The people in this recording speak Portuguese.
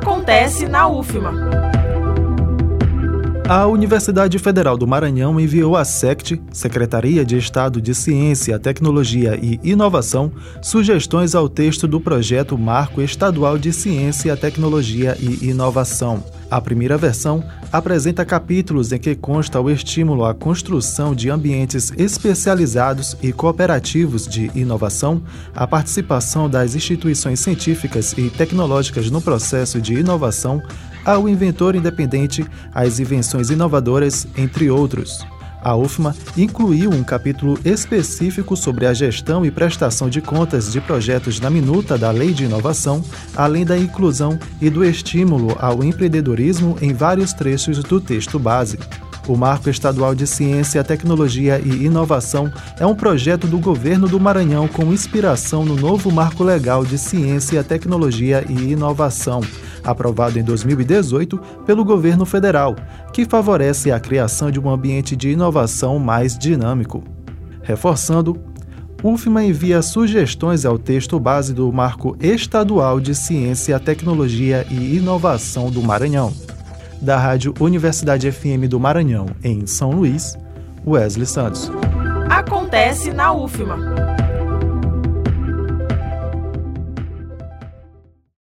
Acontece na UFMA. A Universidade Federal do Maranhão enviou à SECT, Secretaria de Estado de Ciência, Tecnologia e Inovação, sugestões ao texto do projeto Marco Estadual de Ciência, Tecnologia e Inovação. A primeira versão apresenta capítulos em que consta o estímulo à construção de ambientes especializados e cooperativos de inovação, a participação das instituições científicas e tecnológicas no processo de inovação, ao inventor independente, às invenções inovadoras, entre outros. A UFMA incluiu um capítulo específico sobre a gestão e prestação de contas de projetos na minuta da Lei de Inovação, além da inclusão e do estímulo ao empreendedorismo em vários trechos do texto base. O Marco Estadual de Ciência, Tecnologia e Inovação é um projeto do governo do Maranhão com inspiração no novo Marco Legal de Ciência, Tecnologia e Inovação aprovado em 2018 pelo governo federal, que favorece a criação de um ambiente de inovação mais dinâmico. Reforçando, UFMA envia sugestões ao texto base do Marco Estadual de Ciência, Tecnologia e Inovação do Maranhão. Da Rádio Universidade FM do Maranhão, em São Luís, Wesley Santos. Acontece na UFMA.